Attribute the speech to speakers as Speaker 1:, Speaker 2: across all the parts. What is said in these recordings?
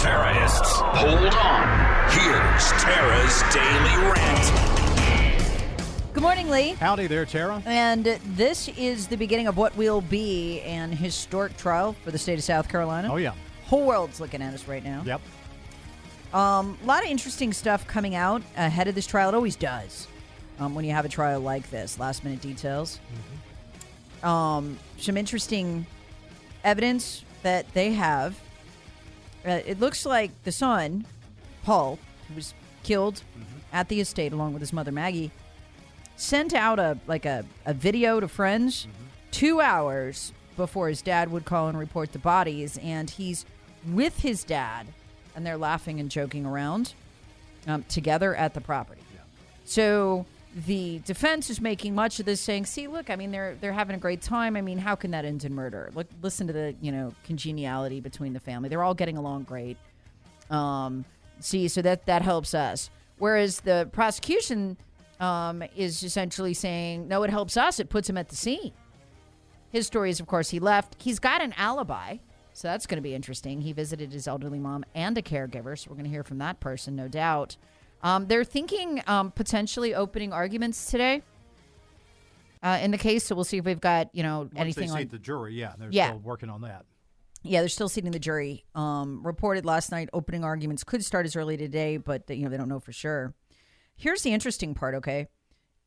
Speaker 1: Attention terrorists, hold on. Here's Tara's Daily Rant.
Speaker 2: Good morning, Lee.
Speaker 3: Howdy there, Tara.
Speaker 2: And this is the beginning of what will be an historic trial for the state of South Carolina.
Speaker 3: Oh, yeah.
Speaker 2: Whole world's looking at us right now.
Speaker 3: Yep.
Speaker 2: Um, a lot of interesting stuff coming out ahead of this trial. It always does um, when you have a trial like this. Last minute details. Um, some interesting evidence that they have. Uh, it looks like the son, Paul, who was killed at the estate along with his mother Maggie, sent out a like a, a video to friends two hours before his dad would call and report the bodies, and he's with his dad, and they're laughing and joking around um, together at the property. So the defense is making much of this, saying, "See, look, I mean, they're they're having a great time. I mean, how can that end in murder? Look, listen to the you know congeniality between the family. They're all getting along great. Um, see, so that that helps us. Whereas the prosecution um, is essentially saying, no, it helps us. It puts him at the scene. His story is, of course, he left. He's got an alibi, so that's going to be interesting. He visited his elderly mom and a caregiver, so we're going to hear from that person, no doubt. Um, they're thinking um, potentially opening arguments today uh, in the case, so we'll see if we've got you know
Speaker 3: Once
Speaker 2: anything
Speaker 3: they
Speaker 2: on
Speaker 3: the jury, yeah, they're
Speaker 2: Yeah.
Speaker 3: still working on that.
Speaker 2: yeah, they're still seating the jury. Um, reported last night, opening arguments could start as early today, but you know they don't know for sure. Here's the interesting part. Okay,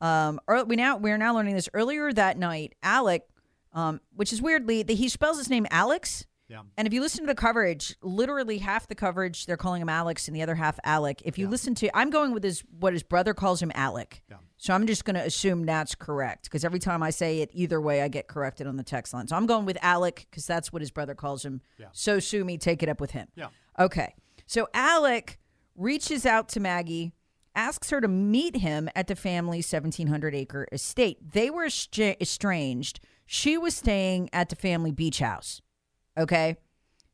Speaker 2: um, we now we're now learning this earlier that night. Alec, um, which is weirdly that he spells his name Alex.
Speaker 3: Yeah.
Speaker 2: And if you listen to the coverage, literally half the coverage they're calling him Alex, and the other half Alec. If you listen to, I'm going with his what his brother calls him Alec.
Speaker 3: Yeah.
Speaker 2: So I'm just going to assume that's correct because every time I say it either way, I get corrected on the text line. So I'm going with Alec because that's what his brother calls him.
Speaker 3: Yeah.
Speaker 2: So sue me, take it up with him.
Speaker 3: Yeah.
Speaker 2: Okay. So Alec reaches out to Maggie, asks her to meet him at the family's 1,700 acre estate. They were estranged. She was staying at the family beach house. Okay.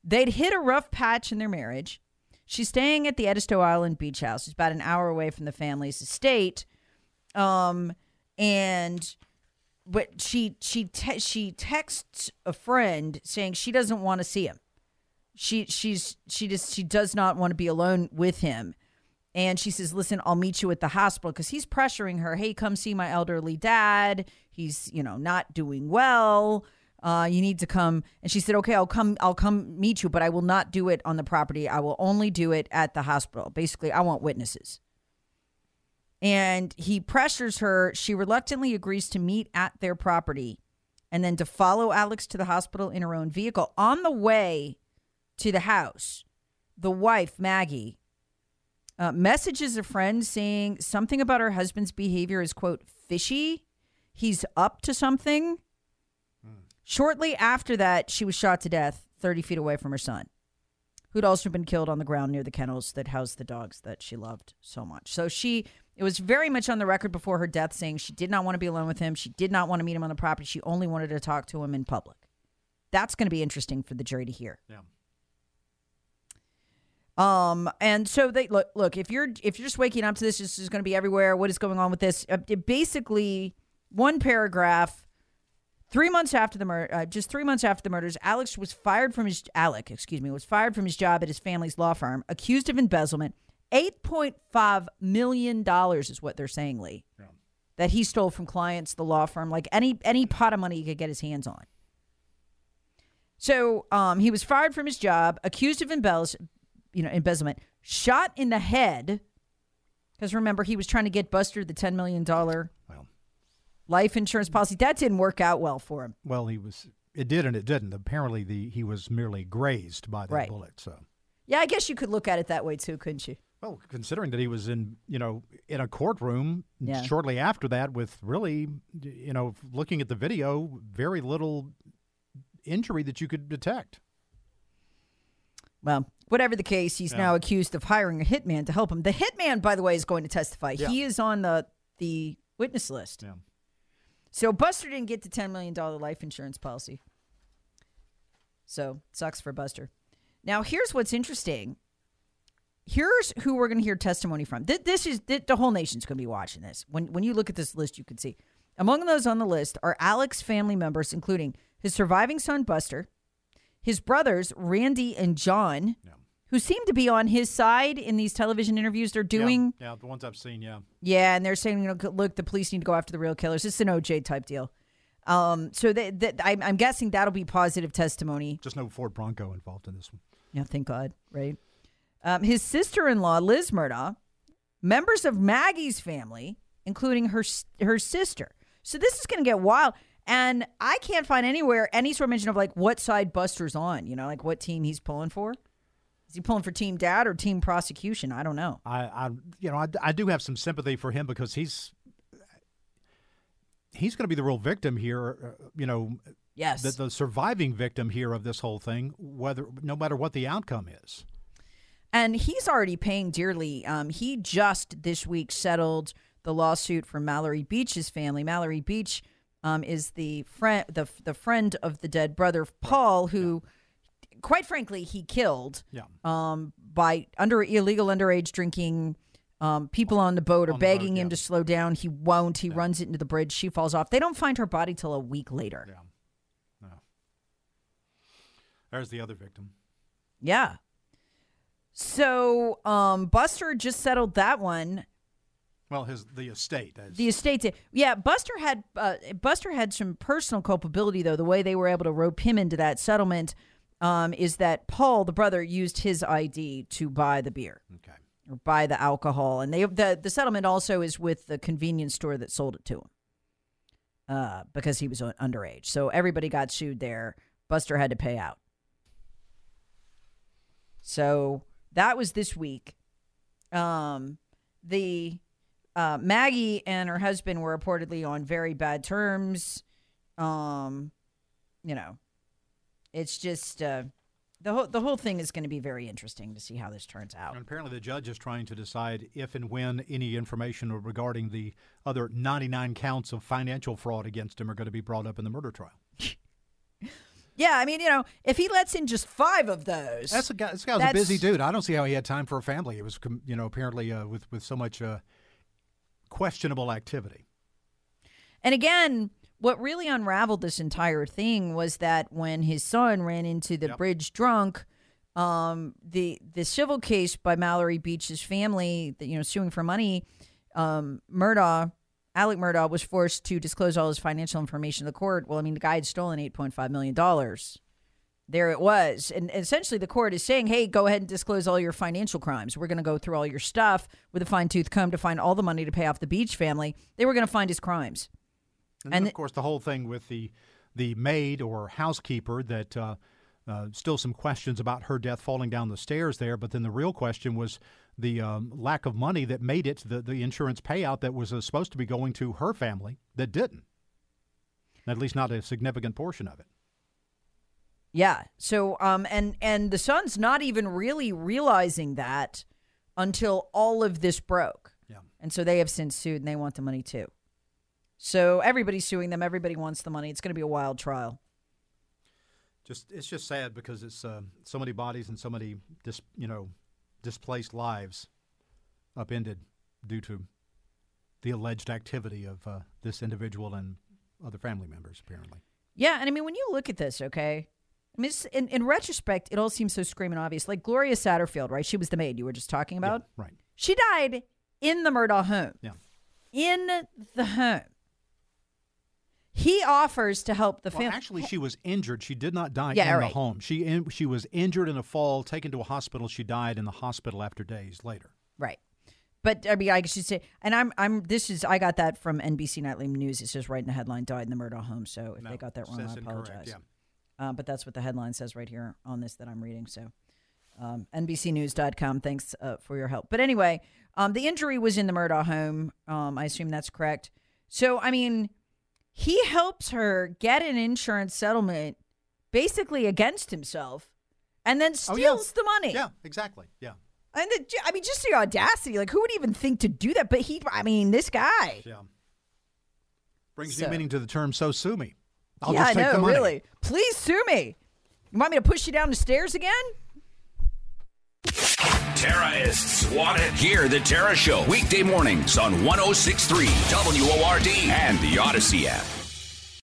Speaker 2: They'd hit a rough patch in their marriage. She's staying at the Edisto Island beach house. It's about an hour away from the family's estate. Um, and but she she te- she texts a friend saying she doesn't want to see him. She she's she just she does not want to be alone with him. And she says, "Listen, I'll meet you at the hospital because he's pressuring her. Hey, come see my elderly dad. He's you know not doing well. Uh, you need to come." And she said, "Okay, I'll come. I'll come meet you, but I will not do it on the property. I will only do it at the hospital. Basically, I want witnesses." and he pressures her. She reluctantly agrees to meet at their property and then to follow Alex to the hospital in her own vehicle. On the way to the house, the wife, Maggie, uh, messages a friend saying something about her husband's behavior is, quote, fishy. He's up to something. Shortly after that, she was shot to death 30 feet away from her son who'd also been killed on the ground near the kennels that housed the dogs that she loved so much. So she, it was very much on the record before her death saying she did not want to be alone with him. She did not want to meet him on the property. She only wanted to talk to him in public. That's going to be interesting for the jury to hear.
Speaker 3: Yeah.
Speaker 2: Um, and so they look, look, if you're, if you're just waking up to this, this is going to be everywhere. What is going on with this? Uh, it basically one paragraph, Three months after the murder, uh, just three months after the murders, Alex was fired from his Alec, excuse me, was fired from his job at his family's law firm, accused of embezzlement. Eight point five million dollars is what they're saying, Lee, that he stole from clients, the law firm, like any any pot of money he could get his hands on. So um, he was fired from his job, accused of embellish, you know, embezzlement, shot in the head. Because remember, he was trying to get Buster the ten million dollar
Speaker 3: Well,
Speaker 2: life insurance policy. That didn't work out well for him.
Speaker 3: well, he was. It did and it didn't. Apparently, the he was merely grazed by the
Speaker 2: Right.
Speaker 3: bullet. So,
Speaker 2: Yeah, I guess you could look at it that way too, couldn't you?
Speaker 3: well, considering that he was in, you know, in a courtroom
Speaker 2: Yeah.
Speaker 3: shortly after that, with really, you know, looking at the video, very little injury that you could detect.
Speaker 2: Well, whatever the case, he's now accused of hiring a hitman to help him. The hitman, by the way, is going to testify. He is on the the witness list.
Speaker 3: Yeah.
Speaker 2: So Buster didn't get the ten million dollar life insurance policy. So sucks for Buster. Now here's what's interesting. Here's who we're going to hear testimony from. Th- This is th- the whole nation's going to be watching this. When when you look at this list, you can see among those on the list are Alex family members, including his surviving son Buster, his brothers Randy and John, who seem to be on his side in these television interviews they're doing.
Speaker 3: Yeah, yeah, the ones I've seen, yeah.
Speaker 2: Yeah, and they're saying, you know, look, the police need to go after the real killers. It's an OJ type deal. Um, so that, that I'm, I'm guessing that'll be positive testimony.
Speaker 3: Just no Ford Bronco involved in this one.
Speaker 2: Yeah, thank God, right? Um, his sister-in-law, Liz Murdaugh, members of Maggie's family, including her her sister. So this is going to get wild. And I can't find anywhere any sort of mention of like what side Buster's on. You know, like what team he's pulling for. Is he pulling for Team Dad or Team Prosecution? I don't know.
Speaker 3: I, I you know, I, I do have some sympathy for him because he's he's going to be the real victim here. uh, You know,
Speaker 2: Yes.
Speaker 3: the, the surviving victim here of this whole thing, whether no matter what the outcome is.
Speaker 2: And he's already paying dearly. Um, he just this week settled the lawsuit for Mallory Beach's family. Mallory Beach um, is the friend, the the friend of the dead brother Paul, who, quite frankly, he killed
Speaker 3: Yeah.
Speaker 2: um, by under illegal underage drinking. Um, people on the boat are
Speaker 3: On boat,
Speaker 2: begging him to slow down. He won't. He runs it into the bridge. She falls off. They don't find her body till a week later.
Speaker 3: Yeah. No. There's the other victim.
Speaker 2: Yeah. So um, Buster just settled that one.
Speaker 3: Well, his the estate. As,
Speaker 2: The estate, did- yeah. Buster had uh, Buster had some personal culpability though. The way they were able to rope him into that settlement um, is that Paul, the brother, used his ID to buy the beer
Speaker 3: okay.
Speaker 2: or buy the alcohol, and they the the settlement also is with the convenience store that sold it to him uh, because he was underage. So everybody got sued there. Buster had to pay out. So that was this week. Um, the uh, Maggie and her husband were reportedly on very bad terms. Um, you know, it's just uh, the whole the whole thing is going to be very interesting to see how this turns out.
Speaker 3: And apparently, the judge is trying to decide if and when any information regarding the other 99 counts of financial fraud against him are going to be brought up in the murder trial.
Speaker 2: Yeah, I mean, you know, if he lets in just five of those,
Speaker 3: That's a guy. This guy was a busy dude. I don't see how he had time for a family. It was, you know, apparently uh, with with so much uh, questionable activity.
Speaker 2: And again, what really unraveled this entire thing was that when his son ran into the
Speaker 3: Yep.
Speaker 2: bridge drunk, um, the the civil case by Mallory Beach's family, that, you know, suing for money, um, Murdaugh, Alec Murdaugh was forced to disclose all his financial information to the court. Well, I mean, the guy had stolen eight point five million dollars. There it was. And essentially, the court is saying, hey, go ahead and disclose all your financial crimes. We're going to go through all your stuff with a fine tooth comb to find all the money to pay off the Beach family. They were going to find his crimes.
Speaker 3: And,
Speaker 2: And
Speaker 3: then, of course, the whole thing with the the maid or housekeeper that uh, uh, still some questions about her death falling down the stairs there. But then the real question was the um, lack of money that made it the, the insurance payout that was uh, supposed to be going to her family that didn't. At least not a significant portion of it.
Speaker 2: Yeah. So um and and the son's not even really realizing that until all of this broke.
Speaker 3: Yeah.
Speaker 2: And so they have since sued and they want the money too. So everybody's suing them. Everybody wants the money. It's going to be a wild trial.
Speaker 3: Just it's just sad because it's uh, so many bodies and so many dis, you know displaced lives upended due to the alleged activity of uh, this individual and other family members. Apparently,
Speaker 2: Yeah, and I mean when you look at this, okay? I mean, in, in retrospect, it all seems so screaming obvious. Like Gloria Satterfield, right? She was the maid you were just talking about.
Speaker 3: Yeah, right?
Speaker 2: She died in the Murdaugh home.
Speaker 3: Yeah.
Speaker 2: In the home. He offers to help the
Speaker 3: Well,
Speaker 2: family.
Speaker 3: actually, she was injured. She did not die
Speaker 2: Yeah,
Speaker 3: in
Speaker 2: right.
Speaker 3: the home. She in, she was injured in a fall, taken to a hospital. She died in the hospital after days later.
Speaker 2: Right. But I mean, I should say, and I'm, I'm. This is, I got that from NBC Nightly News. It says right in the headline, "Died in the Murdaugh home." So if
Speaker 3: No,
Speaker 2: they got that wrong, I apologize.
Speaker 3: yeah.
Speaker 2: Uh, but that's what the headline says right here on this that I'm reading. So, um, NBCNews.com. Thanks uh, for your help. But anyway, um, the injury was in the Murdaugh home. Um, I assume that's correct. So, I mean, he helps her get an insurance settlement, basically against himself, and then
Speaker 3: Oh, yeah.
Speaker 2: steals the money.
Speaker 3: Yeah, exactly. Yeah,
Speaker 2: And the, I mean, just the audacity. Like, who would even think to do that? But he, I mean, this guy.
Speaker 3: yeah. Brings
Speaker 2: So-
Speaker 3: new meaning to the term "so sue me." I'll
Speaker 2: yeah,
Speaker 3: just take
Speaker 2: I know,
Speaker 3: the money.
Speaker 2: really. Please sue me. You want me to push you down the stairs again?
Speaker 1: Terrorists want it. Hear the Tara Show weekday mornings on 1063 WORD and the Audacy app.